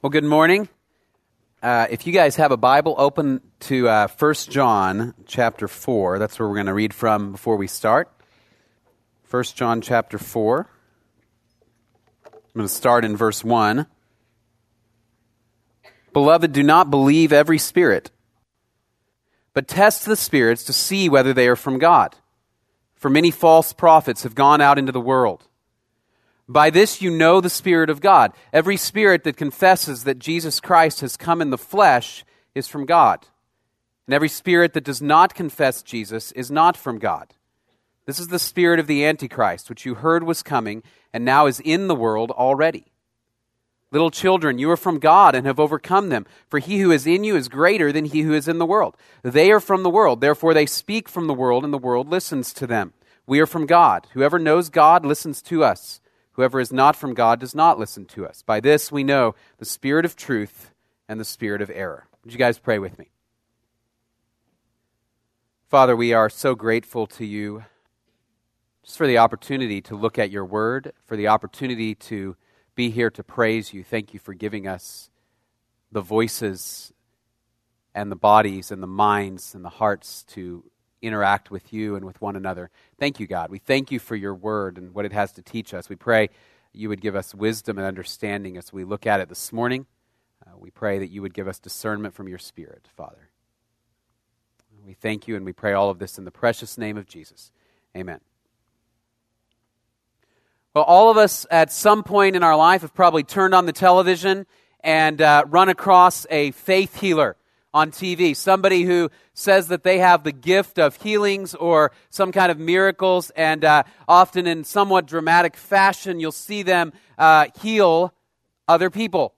Well, good morning. Uh, if you guys have a Bible, open to uh, 1 John chapter 4. That's where we're going to read from before we start. 1 John chapter 4. I'm going to start in verse 1. Beloved, do not believe every spirit, but test the spirits to see whether they are from God. For many false prophets have gone out into the world. By this you know the Spirit of God. Every spirit that confesses that Jesus Christ has come in the flesh is from God. And every spirit that does not confess Jesus is not from God. This is the spirit of the Antichrist, which you heard was coming and now is in the world already. Little children, you are from God and have overcome them, for he who is in you is greater than he who is in the world. They are from the world, therefore they speak from the world, and the world listens to them. We are from God. Whoever knows God listens to us. Whoever is not from God does not listen to us. By this we know the spirit of truth and the spirit of error. Would you guys pray with me? Father, we are so grateful to you just for the opportunity to look at your word, for the opportunity to be here to praise you. Thank you for giving us the voices and the bodies and the minds and the hearts to interact with you and with one another. Thank you, God. We thank you for your word and what it has to teach us. We pray you would give us wisdom and understanding as we look at it this morning. Uh, we pray that you would give us discernment from your Spirit, Father. We thank you and we pray all of this in the precious name of Jesus. Amen. Well, all of us at some point in our life have probably turned on the television and uh, run across a faith healer on TV, somebody who says that they have the gift of healings or some kind of miracles, and uh, often in somewhat dramatic fashion, you'll see them uh, heal other people,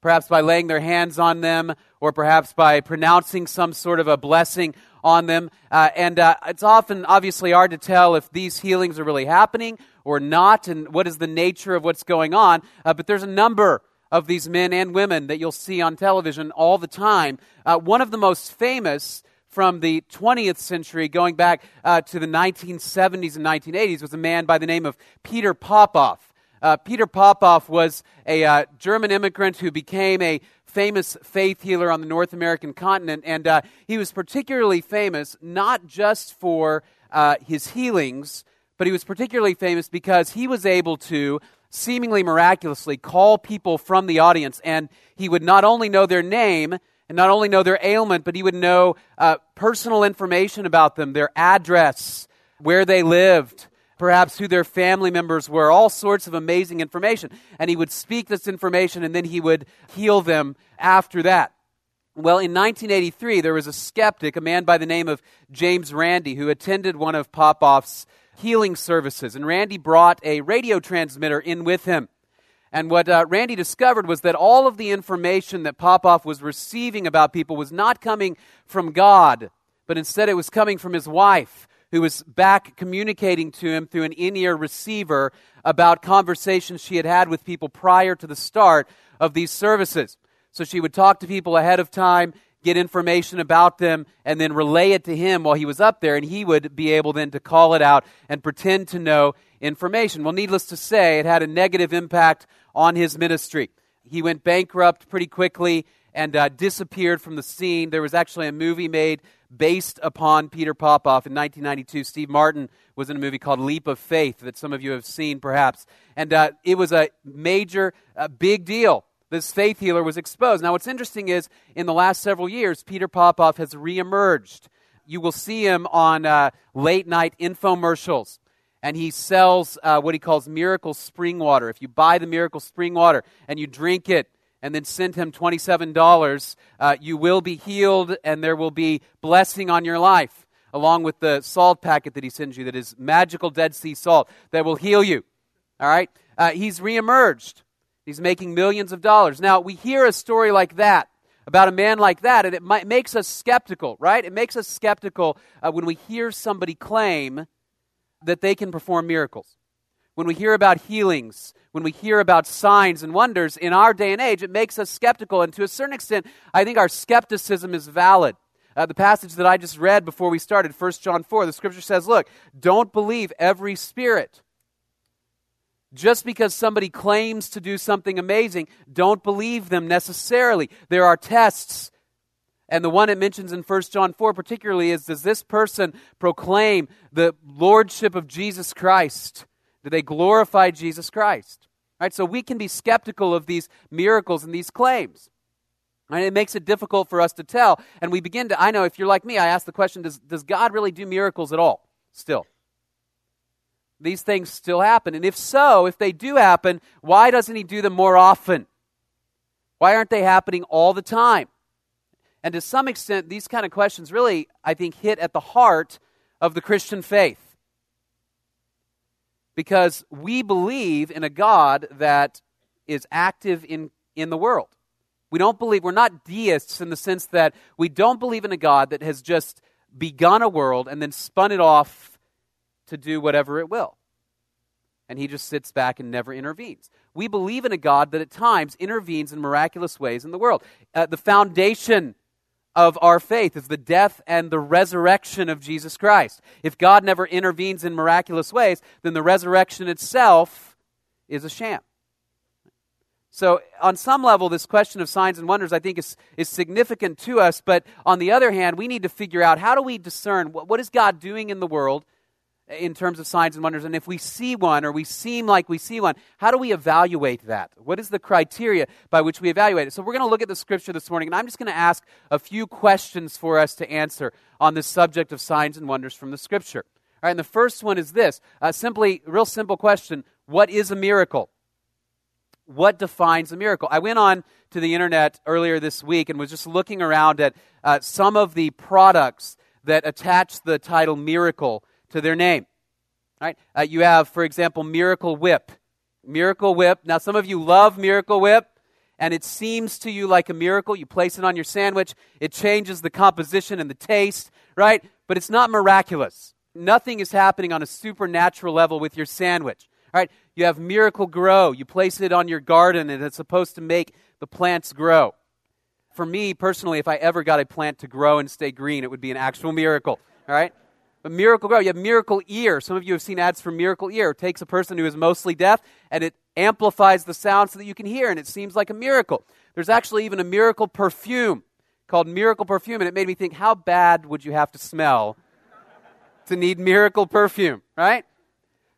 perhaps by laying their hands on them or perhaps by pronouncing some sort of a blessing on them. Uh, and uh, it's often obviously hard to tell if these healings are really happening or not, and what is the nature of what's going on. Uh, but there's a number of these men and women that you'll see on television all the time. Uh, one of the most famous from the 20th century, going back uh, to the 1970s and 1980s, was a man by the name of Peter Popoff. Uh, Peter Popoff was a uh, German immigrant who became a famous faith healer on the North American continent, and uh, he was particularly famous not just for uh, his healings, but he was particularly famous because he was able to seemingly miraculously call people from the audience, and he would not only know their name and not only know their ailment, but he would know uh, personal information about them, their address, where they lived, perhaps who their family members were, all sorts of amazing information. And he would speak this information and then he would heal them after that. Well, in 1983, there was a skeptic, a man by the name of James Randi, who attended one of Popoff's healing services. And Randi brought a radio transmitter in with him. And what uh, Randi discovered was that all of the information that Popoff was receiving about people was not coming from God, but instead it was coming from his wife, who was back communicating to him through an in ear receiver about conversations she had had with people prior to the start of these services. So she would talk to people ahead of time get information about them, and then relay it to him while he was up there, and he would be able then to call it out and pretend to know information. Well, needless to say, it had a negative impact on his ministry. He went bankrupt pretty quickly and uh, disappeared from the scene. There was actually a movie made based upon Peter Popoff in 1992. Steve Martin was in a movie called Leap of Faith that some of you have seen, perhaps. And uh, it was a major, uh, big deal this faith healer was exposed. Now, what's interesting is in the last several years, Peter Popoff has reemerged. You will see him on uh, late night infomercials, and he sells uh, what he calls miracle spring water. If you buy the miracle spring water and you drink it, and then send him $27, uh, you will be healed and there will be blessing on your life, along with the salt packet that he sends you that is magical Dead Sea salt that will heal you. All right? Uh, he's reemerged. He's making millions of dollars. Now, we hear a story like that about a man like that, and it might, makes us skeptical, right? It makes us skeptical uh, when we hear somebody claim that they can perform miracles. When we hear about healings, when we hear about signs and wonders in our day and age, it makes us skeptical. And to a certain extent, I think our skepticism is valid. Uh, the passage that I just read before we started, 1 John 4, the scripture says, Look, don't believe every spirit Just because somebody claims to do something amazing, don't believe them necessarily. There are tests. And the one it mentions in 1 John 4 particularly is Does this person proclaim the lordship of Jesus Christ? Do they glorify Jesus Christ? Right, so we can be skeptical of these miracles and these claims. And it makes it difficult for us to tell. And we begin to, I know if you're like me, I ask the question does, does God really do miracles at all? Still. These things still happen. And if so, if they do happen, why doesn't He do them more often? Why aren't they happening all the time? And to some extent, these kind of questions really, I think, hit at the heart of the Christian faith. Because we believe in a God that is active in, in the world. We don't believe, we're not deists in the sense that we don't believe in a God that has just begun a world and then spun it off to do whatever it will. And he just sits back and never intervenes. We believe in a God that at times intervenes in miraculous ways in the world. Uh, the foundation of our faith is the death and the resurrection of Jesus Christ. If God never intervenes in miraculous ways, then the resurrection itself is a sham. So, on some level, this question of signs and wonders, I think, is, is significant to us. But on the other hand, we need to figure out how do we discern what, what is God doing in the world in terms of signs and wonders? And if we see one or we seem like we see one, how do we evaluate that? What is the criteria by which we evaluate it? So, we're going to look at the scripture this morning, and I'm just going to ask a few questions for us to answer on the subject of signs and wonders from the scripture. All right, and the first one is this uh, simply, real simple question What is a miracle? what defines a miracle? I went on to the internet earlier this week and was just looking around at uh, some of the products that attach the title miracle to their name. Right? Uh, you have, for example, Miracle Whip. Miracle Whip. Now, some of you love Miracle Whip, and it seems to you like a miracle. You place it on your sandwich, it changes the composition and the taste, right? But it's not miraculous. Nothing is happening on a supernatural level with your sandwich. All right, you have Miracle-Gro. You place it on your garden and it's supposed to make the plants grow. For me personally, if I ever got a plant to grow and stay green, it would be an actual miracle. All right? But Miracle-Gro, you have Miracle-Ear. Some of you have seen ads for Miracle-Ear. It takes a person who is mostly deaf and it amplifies the sound so that you can hear, and it seems like a miracle. There's actually even a miracle perfume called Miracle Perfume, and it made me think, how bad would you have to smell to need miracle perfume, right?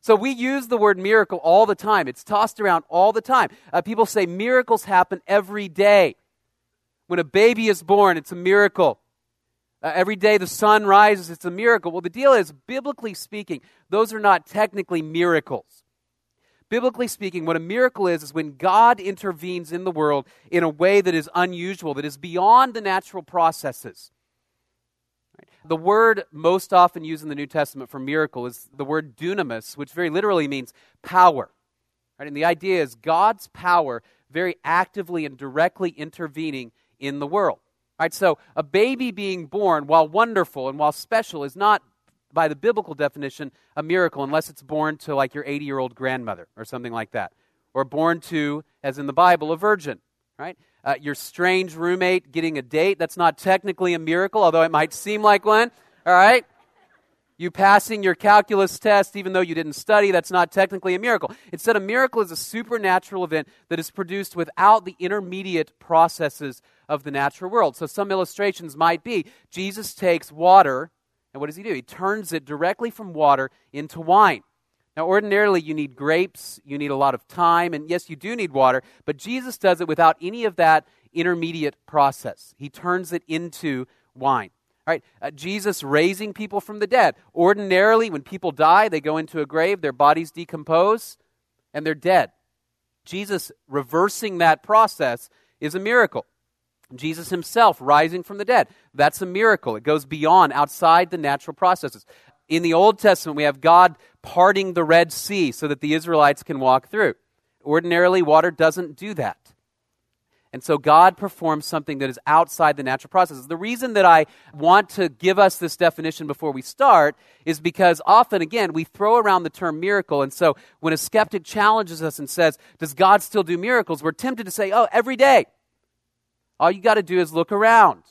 So we use the word miracle all the time. It's tossed around all the time. Uh, people say miracles happen every day. When a baby is born, it's a miracle. Uh, every day the sun rises, it's a miracle. Well, the deal is, biblically speaking, those are not technically miracles. Biblically speaking, what a miracle is, is when God intervenes in the world in a way that is unusual, that is beyond the natural processes. The word most often used in the New Testament for miracle is the word dunamis, which very literally means power. Right? And the idea is God's power very actively and directly intervening in the world. Right? So a baby being born, while wonderful and while special, is not by the biblical definition a miracle unless it's born to like your 80 year old grandmother or something like that. Or born to, as in the Bible, a virgin. Right? uh, your strange roommate getting a date. That's not technically a miracle, although it might seem like one. All right? You passing your calculus test even though you didn't study, that's not technically a miracle. Instead, a miracle is a supernatural event that is produced without the intermediate processes of the natural world. So, some illustrations might be Jesus takes water, and what does he do? He turns it directly from water into wine. Now, ordinarily, you need grapes, you need a lot of time, and yes, you do need water, but Jesus does it without any of that intermediate process. He turns it into wine. All right, uh, Jesus raising people from the dead. Ordinarily, when people die, they go into a grave, their bodies decompose, and they're dead. Jesus reversing that process is a miracle. Jesus himself rising from the dead. That's a miracle. It goes beyond, outside the natural processes. In the Old Testament, we have God parting the Red Sea so that the Israelites can walk through. Ordinarily, water doesn't do that. And so God performs something that is outside the natural processes. The reason that I want to give us this definition before we start is because often, again, we throw around the term miracle. And so when a skeptic challenges us and says, Does God still do miracles? we're tempted to say, Oh, every day. All you got to do is look around.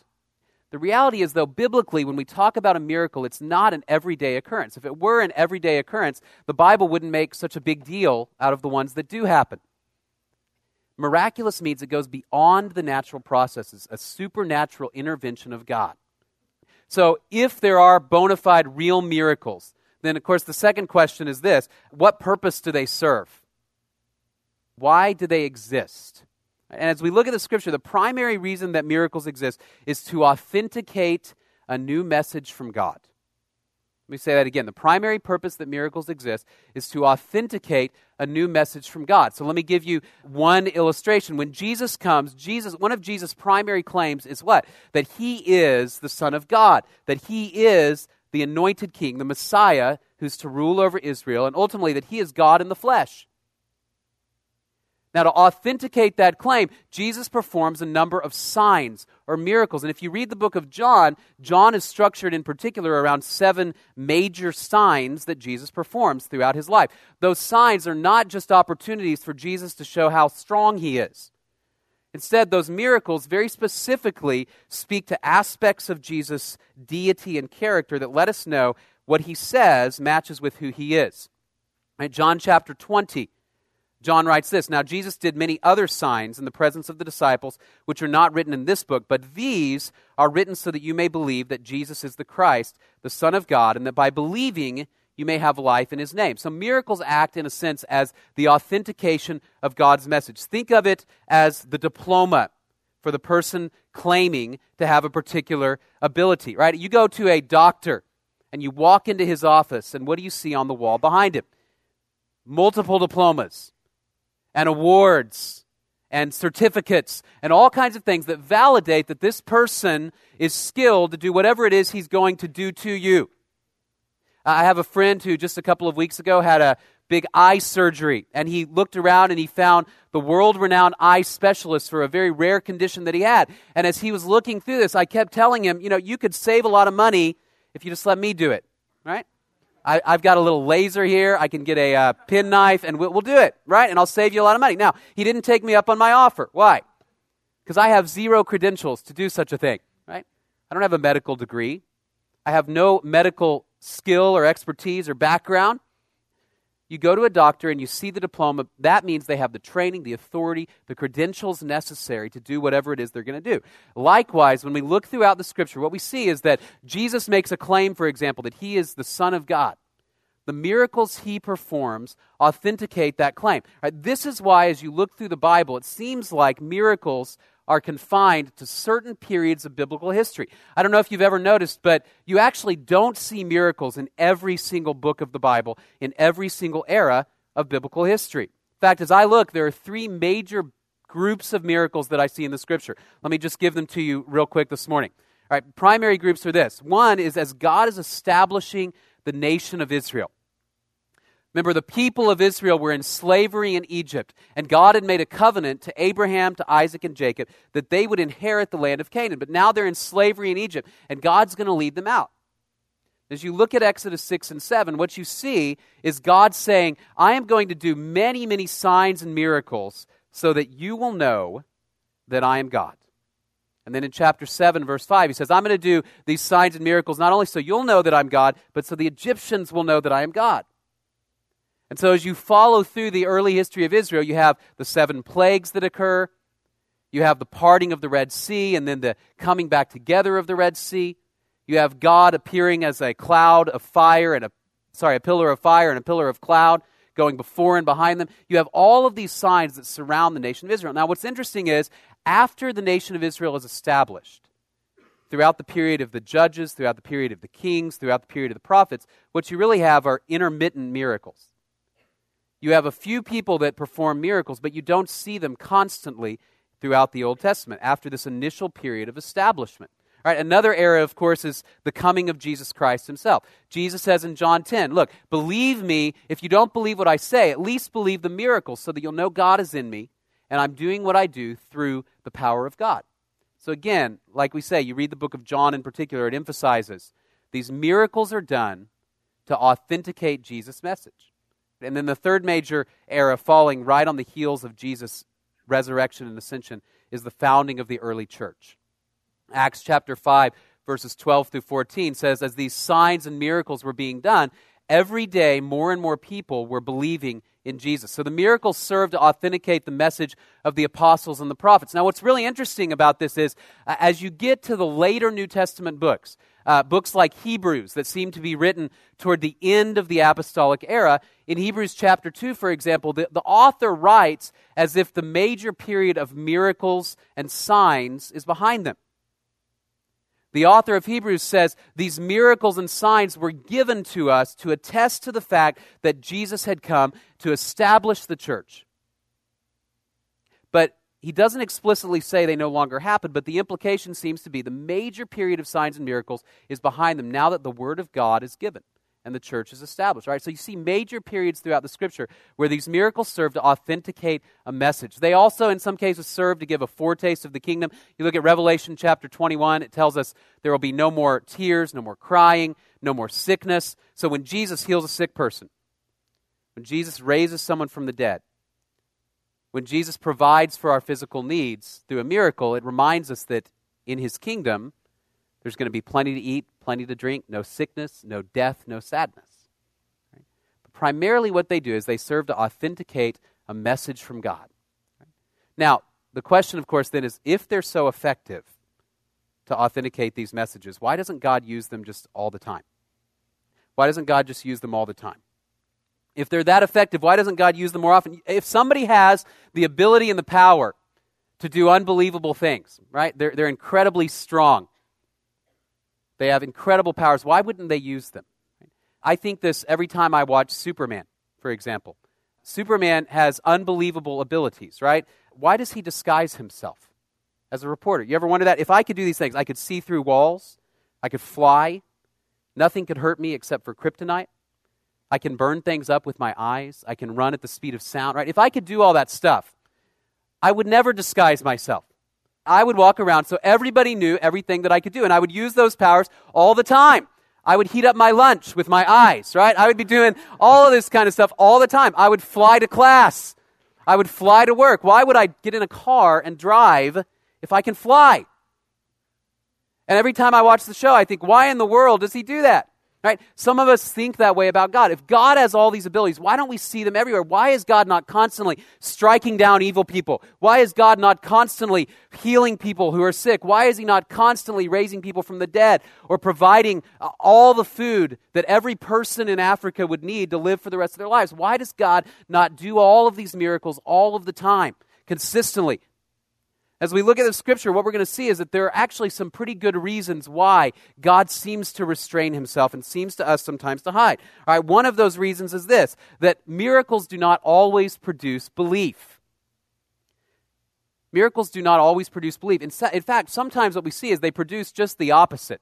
The reality is, though, biblically, when we talk about a miracle, it's not an everyday occurrence. If it were an everyday occurrence, the Bible wouldn't make such a big deal out of the ones that do happen. Miraculous means it goes beyond the natural processes, a supernatural intervention of God. So, if there are bona fide real miracles, then of course the second question is this what purpose do they serve? Why do they exist? And as we look at the scripture, the primary reason that miracles exist is to authenticate a new message from God. Let me say that again. The primary purpose that miracles exist is to authenticate a new message from God. So let me give you one illustration. When Jesus comes, Jesus one of Jesus' primary claims is what? That he is the son of God, that he is the anointed king, the Messiah who's to rule over Israel, and ultimately that he is God in the flesh. Now, to authenticate that claim, Jesus performs a number of signs or miracles. And if you read the book of John, John is structured in particular around seven major signs that Jesus performs throughout his life. Those signs are not just opportunities for Jesus to show how strong he is. Instead, those miracles very specifically speak to aspects of Jesus' deity and character that let us know what he says matches with who he is. Right, John chapter 20 John writes this Now Jesus did many other signs in the presence of the disciples, which are not written in this book, but these are written so that you may believe that Jesus is the Christ, the Son of God, and that by believing you may have life in his name. So miracles act, in a sense, as the authentication of God's message. Think of it as the diploma for the person claiming to have a particular ability, right? You go to a doctor and you walk into his office, and what do you see on the wall behind him? Multiple diplomas and awards and certificates and all kinds of things that validate that this person is skilled to do whatever it is he's going to do to you. I have a friend who just a couple of weeks ago had a big eye surgery, and he looked around and he found the world renowned eye specialist for a very rare condition that he had. And as he was looking through this, I kept telling him, you know, you could save a lot of money if you just let me do it, right? I, have got a little laser here. I can get a uh, pen knife, and we'll, we'll do it, right? And I'll save you a lot of money. Now, he didn't take me up on my offer. Why? Because I have zero credentials to do such a thing, right? I don't have a medical degree. I have no medical skill or expertise or background. You go to a doctor and you see the diploma. That means they have the training, the authority, the credentials necessary to do whatever it is they're going to do. Likewise, when we look throughout the scripture, what we see is that Jesus makes a claim, for example, that he is the Son of God. The miracles he performs authenticate that claim. Right, this is why, as you look through the Bible, it seems like miracles are confined to certain periods of biblical history. I don't know if you've ever noticed, but you actually don't see miracles in every single book of the Bible, in every single era of biblical history. In fact, as I look, there are three major groups of miracles that I see in the scripture. Let me just give them to you real quick this morning. All right, primary groups are this. One is as God is establishing the nation of Israel. Remember, the people of Israel were in slavery in Egypt, and God had made a covenant to Abraham, to Isaac, and Jacob that they would inherit the land of Canaan. But now they're in slavery in Egypt, and God's going to lead them out. As you look at Exodus 6 and 7, what you see is God saying, I am going to do many, many signs and miracles so that you will know that I am God. And then in chapter 7, verse 5, he says, I'm going to do these signs and miracles not only so you'll know that I'm God, but so the Egyptians will know that I am God. And so, as you follow through the early history of Israel, you have the seven plagues that occur, you have the parting of the Red Sea, and then the coming back together of the Red Sea. You have God appearing as a cloud of fire and a sorry, a pillar of fire and a pillar of cloud going before and behind them. You have all of these signs that surround the nation of Israel. Now, what's interesting is after the nation of Israel is established, throughout the period of the judges, throughout the period of the kings, throughout the period of the prophets, what you really have are intermittent miracles. You have a few people that perform miracles, but you don't see them constantly throughout the Old Testament after this initial period of establishment. All right, another era, of course, is the coming of Jesus Christ himself. Jesus says in John 10, Look, believe me. If you don't believe what I say, at least believe the miracles so that you'll know God is in me and I'm doing what I do through the power of God. So, again, like we say, you read the book of John in particular, it emphasizes these miracles are done to authenticate Jesus' message. And then the third major era, falling right on the heels of Jesus' resurrection and ascension, is the founding of the early church. Acts chapter 5, verses 12 through 14 says, As these signs and miracles were being done, every day more and more people were believing in Jesus. So the miracles serve to authenticate the message of the apostles and the prophets. Now, what's really interesting about this is uh, as you get to the later New Testament books, uh, books like Hebrews that seem to be written toward the end of the apostolic era, in Hebrews chapter 2, for example, the, the author writes as if the major period of miracles and signs is behind them. The author of Hebrews says these miracles and signs were given to us to attest to the fact that Jesus had come to establish the church. But he doesn't explicitly say they no longer happen, but the implication seems to be the major period of signs and miracles is behind them now that the word of God is given and the church is established. Right? So you see major periods throughout the scripture where these miracles serve to authenticate a message. They also, in some cases, serve to give a foretaste of the kingdom. You look at Revelation chapter 21, it tells us there will be no more tears, no more crying, no more sickness. So when Jesus heals a sick person, when Jesus raises someone from the dead, when Jesus provides for our physical needs through a miracle, it reminds us that in his kingdom, there's going to be plenty to eat, plenty to drink, no sickness, no death, no sadness. Right? But primarily, what they do is they serve to authenticate a message from God. Right? Now, the question, of course, then is if they're so effective to authenticate these messages, why doesn't God use them just all the time? Why doesn't God just use them all the time? If they're that effective, why doesn't God use them more often? If somebody has the ability and the power to do unbelievable things, right? They're, they're incredibly strong. They have incredible powers. Why wouldn't they use them? I think this every time I watch Superman, for example. Superman has unbelievable abilities, right? Why does he disguise himself as a reporter? You ever wonder that? If I could do these things, I could see through walls, I could fly, nothing could hurt me except for kryptonite. I can burn things up with my eyes, I can run at the speed of sound, right? If I could do all that stuff, I would never disguise myself. I would walk around so everybody knew everything that I could do. And I would use those powers all the time. I would heat up my lunch with my eyes, right? I would be doing all of this kind of stuff all the time. I would fly to class. I would fly to work. Why would I get in a car and drive if I can fly? And every time I watch the show, I think, why in the world does he do that? Right? Some of us think that way about God. If God has all these abilities, why don't we see them everywhere? Why is God not constantly striking down evil people? Why is God not constantly healing people who are sick? Why is He not constantly raising people from the dead or providing uh, all the food that every person in Africa would need to live for the rest of their lives? Why does God not do all of these miracles all of the time, consistently? As we look at the scripture, what we're going to see is that there are actually some pretty good reasons why God seems to restrain himself and seems to us sometimes to hide. All right, one of those reasons is this that miracles do not always produce belief. Miracles do not always produce belief. In, in fact, sometimes what we see is they produce just the opposite.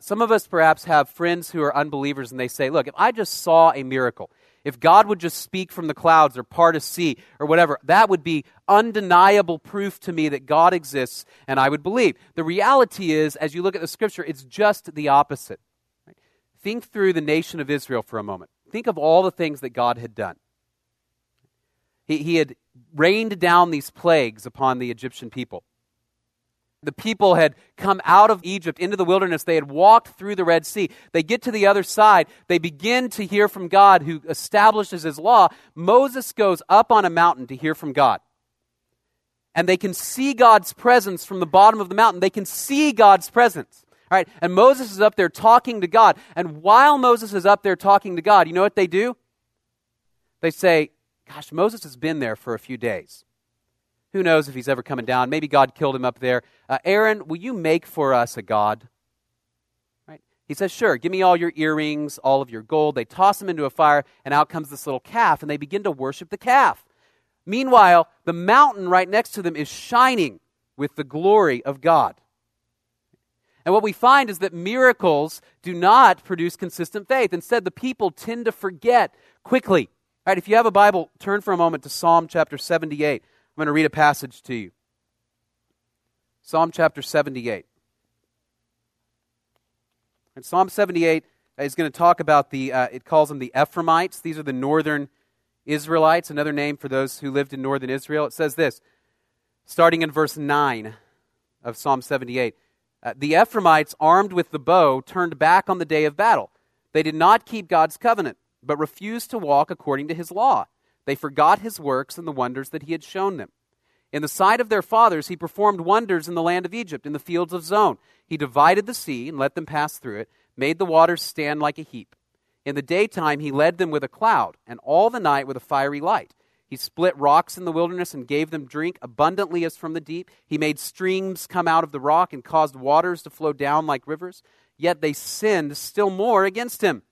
Some of us perhaps have friends who are unbelievers and they say, Look, if I just saw a miracle, if God would just speak from the clouds or part a sea or whatever, that would be undeniable proof to me that God exists and I would believe. The reality is, as you look at the scripture, it's just the opposite. Think through the nation of Israel for a moment. Think of all the things that God had done. He, he had rained down these plagues upon the Egyptian people the people had come out of Egypt into the wilderness. They had walked through the Red Sea. They get to the other side. They begin to hear from God who establishes his law. Moses goes up on a mountain to hear from God. And they can see God's presence from the bottom of the mountain. They can see God's presence. All right. And Moses is up there talking to God. And while Moses is up there talking to God, you know what they do? They say, Gosh, Moses has been there for a few days. Who knows if he's ever coming down? Maybe God killed him up there. Uh, Aaron, will you make for us a God? Right? He says, Sure, give me all your earrings, all of your gold. They toss him into a fire, and out comes this little calf, and they begin to worship the calf. Meanwhile, the mountain right next to them is shining with the glory of God. And what we find is that miracles do not produce consistent faith. Instead, the people tend to forget quickly. All right, if you have a Bible, turn for a moment to Psalm chapter 78. I'm going to read a passage to you Psalm chapter 78. And Psalm 78 is going to talk about the, uh, it calls them the Ephraimites. These are the northern Israelites, another name for those who lived in northern Israel. It says this, starting in verse 9 of Psalm 78. Uh, the Ephraimites, armed with the bow, turned back on the day of battle. They did not keep God's covenant, but refused to walk according to his law. They forgot his works and the wonders that he had shown them. In the sight of their fathers, he performed wonders in the land of Egypt, in the fields of Zoan. He divided the sea and let them pass through it, made the waters stand like a heap. In the daytime, he led them with a cloud, and all the night with a fiery light. He split rocks in the wilderness and gave them drink abundantly as from the deep. He made streams come out of the rock and caused waters to flow down like rivers. Yet they sinned still more against him,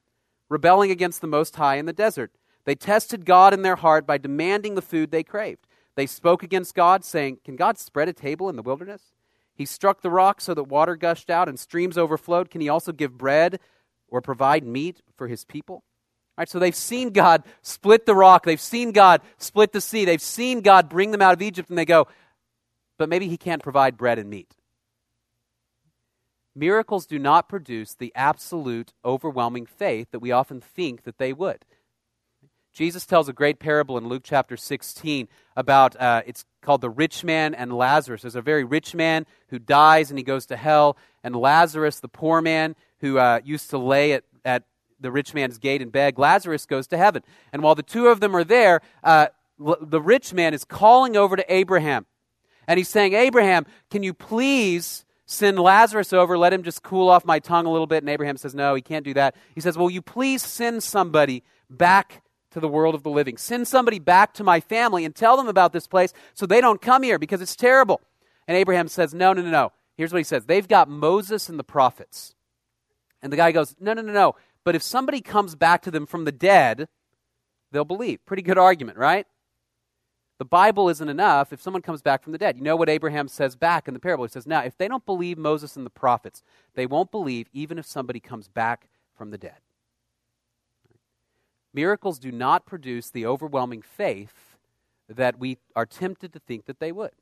rebelling against the Most High in the desert. They tested God in their heart by demanding the food they craved. They spoke against God, saying, Can God spread a table in the wilderness? He struck the rock so that water gushed out and streams overflowed. Can he also give bread or provide meat for his people? Right, so they've seen God split the rock. They've seen God split the sea. They've seen God bring them out of Egypt, and they go, but maybe He can't provide bread and meat. Miracles do not produce the absolute, overwhelming faith that we often think that they would. Jesus tells a great parable in Luke chapter 16 about uh, it's called the rich man and Lazarus. There's a very rich man who dies and he goes to hell, and Lazarus, the poor man who uh, used to lay at, at the rich man's gate and beg. Lazarus goes to heaven. And while the two of them are there, uh, l- the rich man is calling over to Abraham. And he's saying, Abraham, can you please send Lazarus over? Let him just cool off my tongue a little bit. And Abraham says, No, he can't do that. He says, Will you please send somebody back to the world of the living? Send somebody back to my family and tell them about this place so they don't come here because it's terrible. And Abraham says, No, no, no, no. Here's what he says They've got Moses and the prophets. And the guy goes, No, no, no, no. But if somebody comes back to them from the dead, they'll believe. Pretty good argument, right? The Bible isn't enough if someone comes back from the dead. You know what Abraham says back in the parable? He says, Now, if they don't believe Moses and the prophets, they won't believe even if somebody comes back from the dead. Miracles do not produce the overwhelming faith that we are tempted to think that they would.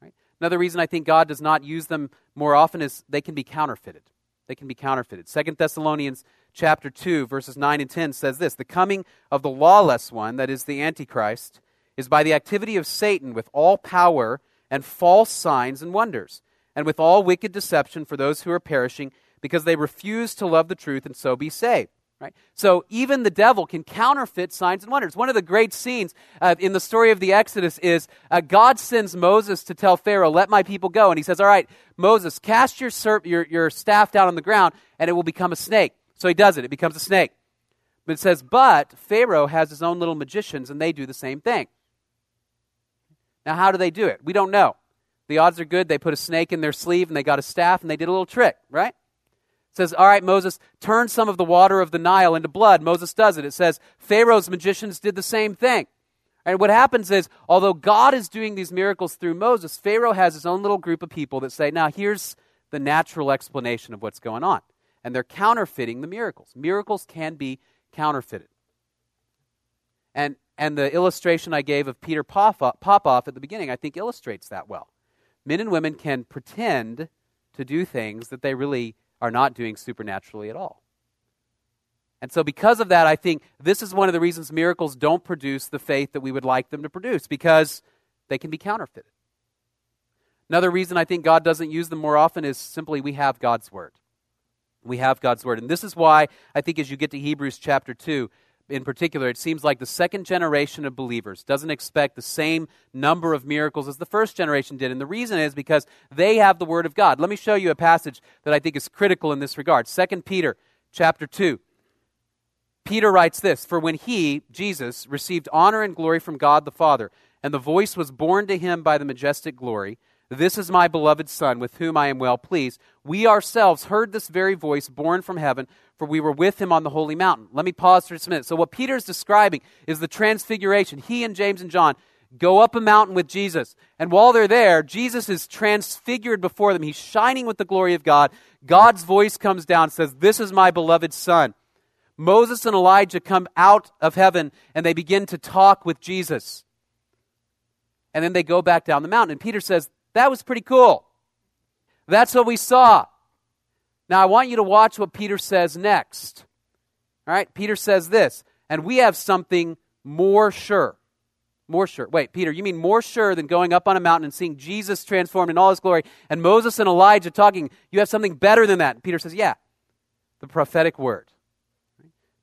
Right? Another reason I think God does not use them more often is they can be counterfeited. They can be counterfeited. Second Thessalonians chapter 2, verses 9 and 10 says this The coming of the lawless one, that is the Antichrist, is by the activity of Satan with all power and false signs and wonders, and with all wicked deception for those who are perishing, because they refuse to love the truth and so be saved. Right? So even the devil can counterfeit signs and wonders. One of the great scenes uh, in the story of the Exodus is uh, God sends Moses to tell Pharaoh, "Let my people go." And he says, "All right, Moses, cast your, serp- your your staff down on the ground, and it will become a snake." So he does it. It becomes a snake. But it says, but Pharaoh has his own little magicians, and they do the same thing. Now, how do they do it? We don't know. The odds are good. They put a snake in their sleeve, and they got a staff, and they did a little trick, right? Says, All right, Moses, turn some of the water of the Nile into blood. Moses does it. It says, Pharaoh's magicians did the same thing. And what happens is, although God is doing these miracles through Moses, Pharaoh has his own little group of people that say, Now, here's the natural explanation of what's going on and they're counterfeiting the miracles. Miracles can be counterfeited. And, and the illustration I gave of Peter Popoff at the beginning, I think, illustrates that well. Men and women can pretend to do things that they really are not doing supernaturally at all. And so, because of that, I think this is one of the reasons miracles don't produce the faith that we would like them to produce, because they can be counterfeited. Another reason I think God doesn't use them more often is simply we have God's Word we have God's Word. And this is why I think as you get to Hebrews chapter 2, in particular, it seems like the second generation of believers doesn't expect the same number of miracles as the first generation did. And the reason is because they have the Word of God. Let me show you a passage that I think is critical in this regard. 2 Peter chapter 2. Peter writes this For when he, Jesus, received honor and glory from God the Father, and the voice was borne to him by the majestic glory, this is my beloved Son, with whom I am well pleased. We ourselves heard this very voice borne from heaven, for we were with him on the holy mountain. Let me pause for just a minute. So, what Peter is describing is the transfiguration. He and James and John go up a mountain with Jesus. And while they're there, Jesus is transfigured before them. He's shining with the glory of God. God's voice comes down and says, This is my beloved Son. Moses and Elijah come out of heaven and they begin to talk with Jesus. And then they go back down the mountain. And Peter says, that was pretty cool. That's what we saw. Now, I want you to watch what Peter says next. All right, Peter says this, and we have something more sure. More sure. Wait, Peter, you mean more sure than going up on a mountain and seeing Jesus transformed in all his glory and Moses and Elijah talking? You have something better than that. And Peter says, Yeah, the prophetic word,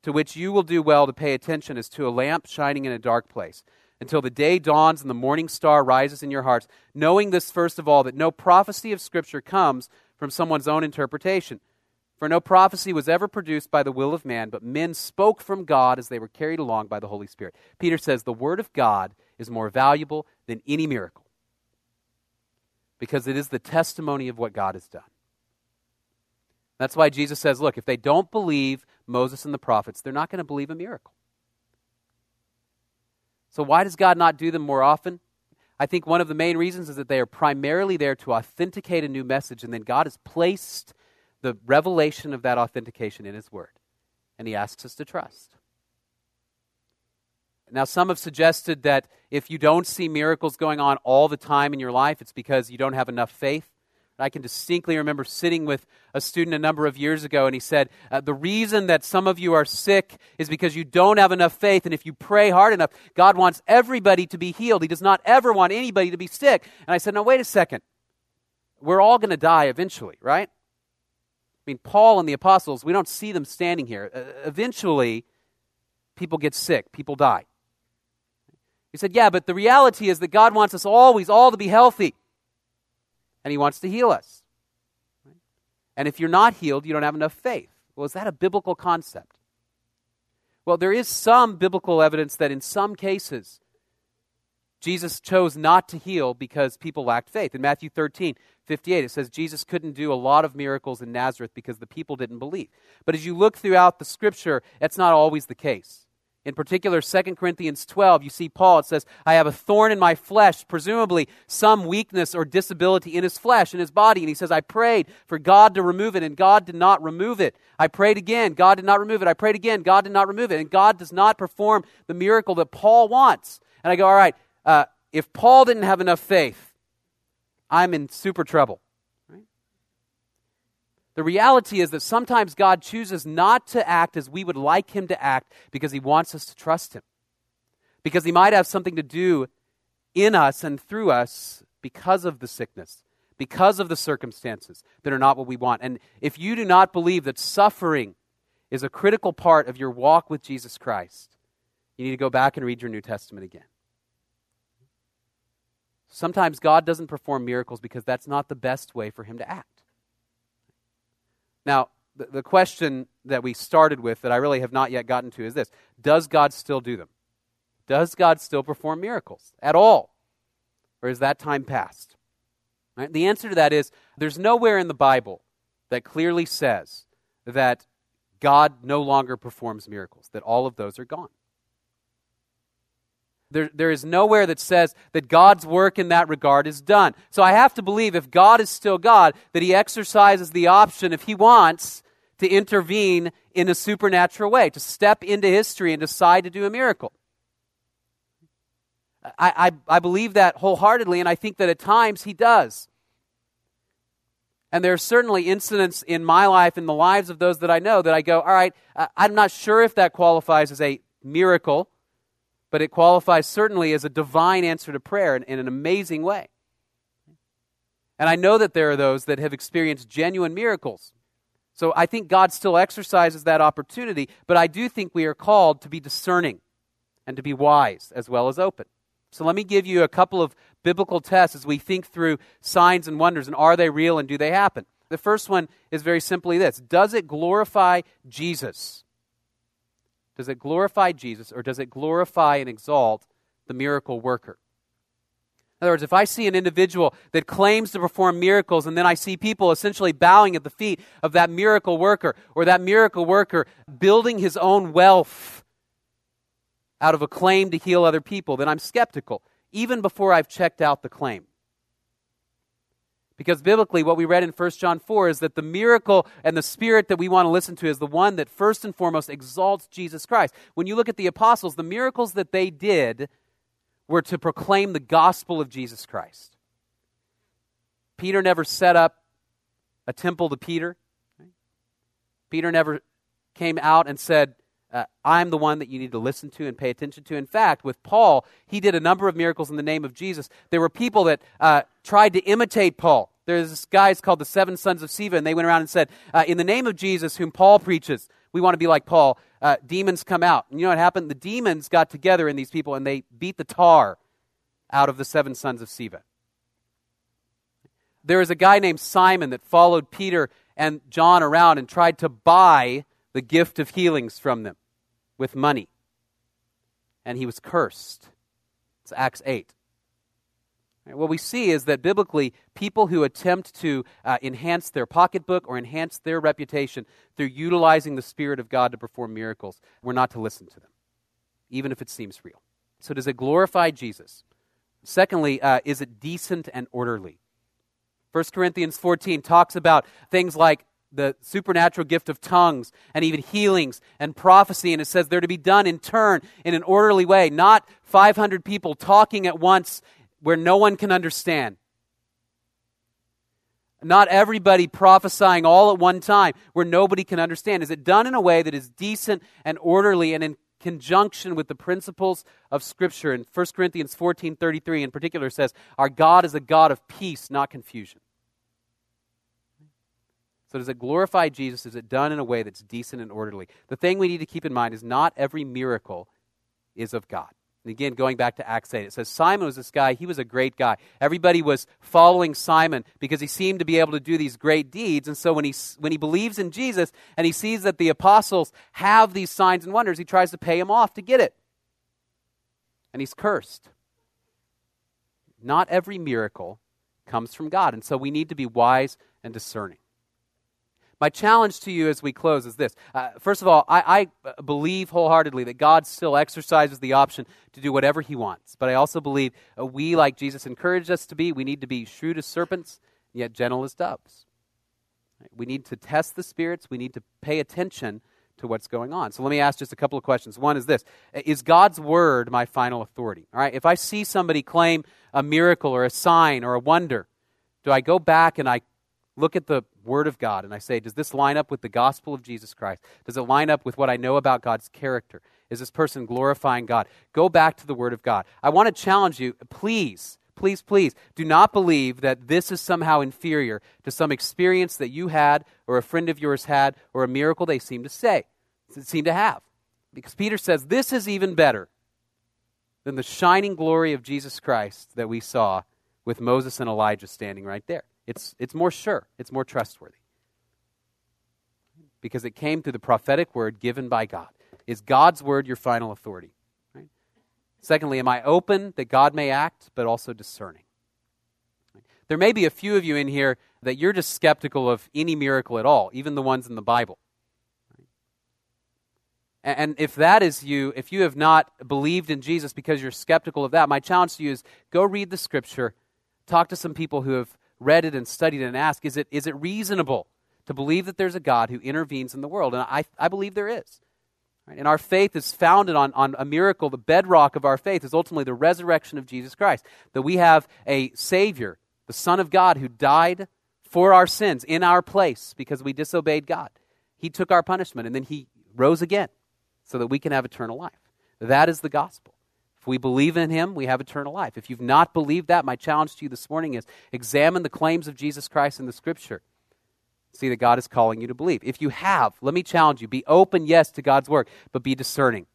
to which you will do well to pay attention as to a lamp shining in a dark place until the day dawns and the morning star rises in your hearts, knowing this, first of all, that no prophecy of Scripture comes from someone's own interpretation. For no prophecy was ever produced by the will of man, but men spoke from God as they were carried along by the Holy Spirit. Peter says the Word of God is more valuable than any miracle because it is the testimony of what God has done. That's why Jesus says, look, if they don't believe Moses and the prophets, they're not going to believe a miracle. So, why does God not do them more often? I think one of the main reasons is that they are primarily there to authenticate a new message, and then God has placed the revelation of that authentication in His Word. And He asks us to trust. Now, some have suggested that if you don't see miracles going on all the time in your life, it's because you don't have enough faith. I can distinctly remember sitting with a student a number of years ago, and he said, uh, The reason that some of you are sick is because you don't have enough faith, and if you pray hard enough, God wants everybody to be healed. He does not ever want anybody to be sick. And I said, Now, wait a second. We're all going to die eventually, right? I mean, Paul and the apostles, we don't see them standing here. Uh, eventually, people get sick, people die. He said, Yeah, but the reality is that God wants us always all to be healthy, and He wants to heal us. And if you're not healed, you don't have enough faith. Well, is that a biblical concept? Well, there is some biblical evidence that in some cases, Jesus chose not to heal because people lacked faith. In Matthew 13, 58, it says Jesus couldn't do a lot of miracles in Nazareth because the people didn't believe. But as you look throughout the scripture, that's not always the case. In particular, 2 Corinthians 12, you see Paul, it says, I have a thorn in my flesh, presumably some weakness or disability in his flesh, in his body. And he says, I prayed for God to remove it, and God did not remove it. I prayed again, God did not remove it. I prayed again, God did not remove it. And God does not perform the miracle that Paul wants. And I go, all right, uh, if Paul didn't have enough faith, I'm in super trouble. The reality is that sometimes God chooses not to act as we would like Him to act because He wants us to trust Him. Because He might have something to do in us and through us because of the sickness, because of the circumstances that are not what we want. And if you do not believe that suffering is a critical part of your walk with Jesus Christ, you need to go back and read your New Testament again. Sometimes God doesn't perform miracles because that's not the best way for Him to act. Now, the, the question that we started with that I really have not yet gotten to is this Does God still do them? Does God still perform miracles at all? Or is that time past? Right? The answer to that is there's nowhere in the Bible that clearly says that God no longer performs miracles, that all of those are gone. There, there is nowhere that says that God's work in that regard is done. So I have to believe if God is still God, that He exercises the option, if He wants, to intervene in a supernatural way, to step into history and decide to do a miracle. I, I, I believe that wholeheartedly, and I think that at times He does. And there are certainly incidents in my life, in the lives of those that I know, that I go, all right, I'm not sure if that qualifies as a miracle but it qualifies certainly as a divine answer to prayer in, in an amazing way. And I know that there are those that have experienced genuine miracles. So I think God still exercises that opportunity, but I do think we are called to be discerning and to be wise as well as open. So let me give you a couple of biblical tests as we think through signs and wonders and are they real and do they happen? The first one is very simply this Does it glorify Jesus? Does it glorify Jesus or does it glorify and exalt the miracle worker? In other words, if I see an individual that claims to perform miracles and then I see people essentially bowing at the feet of that miracle worker or that miracle worker building his own wealth out of a claim to heal other people, then I'm skeptical, even before I've checked out the claim. Because biblically, what we read in 1 John 4 is that the miracle and the spirit that we want to listen to is the one that first and foremost exalts Jesus Christ. When you look at the apostles, the miracles that they did were to proclaim the gospel of Jesus Christ. Peter never set up a temple to Peter. Peter never came out and said, uh, I'm the one that you need to listen to and pay attention to. In fact, with Paul, he did a number of miracles in the name of Jesus. There were people that uh, tried to imitate Paul. There's this guys called the Seven Sons of Sceva, and they went around and said, uh, In the name of Jesus, whom Paul preaches, we want to be like Paul. Uh, demons come out. And you know what happened? The demons got together in these people, and they beat the tar out of the seven sons of Sceva. There is a guy named Simon that followed Peter and John around and tried to buy the gift of healings from them with money. And he was cursed. It's Acts 8. What we see is that biblically, people who attempt to uh, enhance their pocketbook or enhance their reputation through utilizing the Spirit of God to perform miracles, we're not to listen to them, even if it seems real. So, does it glorify Jesus? Secondly, uh, is it decent and orderly? 1 Corinthians 14 talks about things like the supernatural gift of tongues and even healings and prophecy. And it says they're to be done in turn in an orderly way, not 500 people talking at once where no one can understand. Not everybody prophesying all at one time where nobody can understand. Is it done in a way that is decent and orderly and in conjunction with the principles of Scripture? And 1 Corinthians 14 33 in particular says, Our God is a God of peace, not confusion. So, does it glorify Jesus? Is it done in a way that's decent and orderly? The thing we need to keep in mind is not every miracle is of God. And again, going back to Acts 8, it says Simon was this guy. He was a great guy. Everybody was following Simon because he seemed to be able to do these great deeds. And so when he, when he believes in Jesus and he sees that the apostles have these signs and wonders, he tries to pay him off to get it. And he's cursed. Not every miracle comes from God. And so we need to be wise and discerning. My challenge to you as we close is this. Uh, first of all, I, I, believe wholeheartedly that God still exercises the option to do whatever He wants. But I also believe uh, we, like Jesus encouraged us to be, we need to be shrewd as serpents, yet gentle as doves. We need to test the spirits, we need to pay attention to what's going on. So let me ask just a couple of questions. One is this Is God's word my final authority? All right, if I see somebody claim a miracle or a sign or a wonder, do I go back and I look at the Word of God and I say, does this line up with the gospel of Jesus Christ? Does it line up with what I know about God's character? Is this person glorifying God? Go back to the Word of God. I want to challenge you, please, please, please, do not believe that this is somehow inferior to some experience that you had or a friend of yours had or a miracle they seem to say, seem to have. Because Peter says this is even better than the shining glory of Jesus Christ that we saw with Moses and Elijah standing right there. It's, it's more sure, it's more trustworthy. Because it came through the prophetic word given by God. Is God's word your final authority? Right? Secondly, am I open that God may act, but also discerning? There may be a few of you in here that you're just skeptical of any miracle at all, even the ones in the Bible. And if that is you, if you have not believed in Jesus because you're skeptical of that, my challenge to you is go read the scripture, talk to some people who have read it and studied it and ask, is it, is it reasonable to believe that there's a God who intervenes in the world? And I, I believe there is. Right? And our faith is founded on, on a miracle. The bedrock of our faith is ultimately the resurrection of Jesus Christ. That we have a Savior, the Son of God, who died for our sins in our place because we disobeyed God. He took our punishment and then He rose again so that we can have eternal life. That is the gospel. We believe in him, we have eternal life. If you've not believed that, my challenge to you this morning is examine the claims of Jesus Christ in the scripture. See that God is calling you to believe. If you have, let me challenge you be open, yes, to God's work, but be discerning.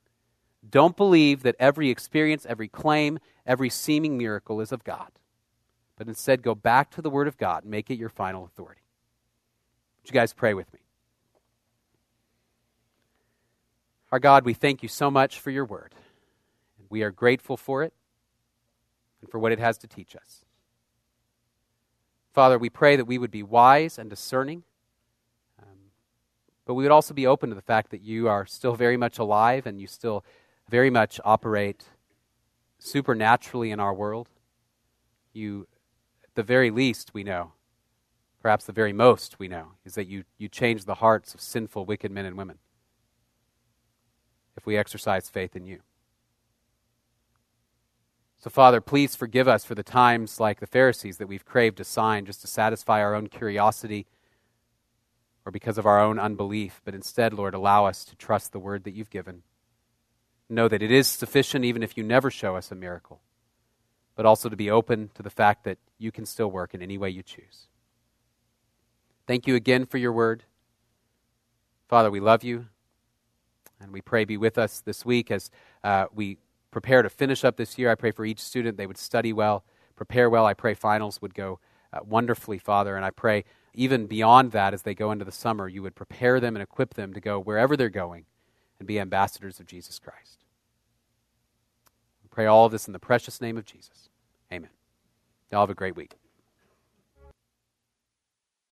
Don't believe that every experience, every claim, every seeming miracle is of God. But instead, go back to the Word of God and make it your final authority. Would you guys pray with me? Our God, we thank you so much for your Word. We are grateful for it and for what it has to teach us. Father, we pray that we would be wise and discerning, um, but we would also be open to the fact that you are still very much alive and you still very much operate supernaturally in our world. You, at the very least, we know, perhaps the very most we know, is that you, you change the hearts of sinful, wicked men and women if we exercise faith in you. So, Father, please forgive us for the times like the Pharisees that we've craved a sign just to satisfy our own curiosity, or because of our own unbelief, but instead, Lord, allow us to trust the word that you've given. Know that it is sufficient even if you never show us a miracle, but also to be open to the fact that you can still work in any way you choose. Thank you again for your word. Father, we love you, and we pray be with us this week as uh, we prepare to finish up this year. I pray for each student they would study well, prepare well. I pray finals would go uh, wonderfully, Father, and I pray even beyond that, as they go into the summer, you would prepare them and equip them to go wherever they're going and be ambassadors of Jesus Christ. We pray all of this in the precious name of Jesus. Amen. Y'all have a great week.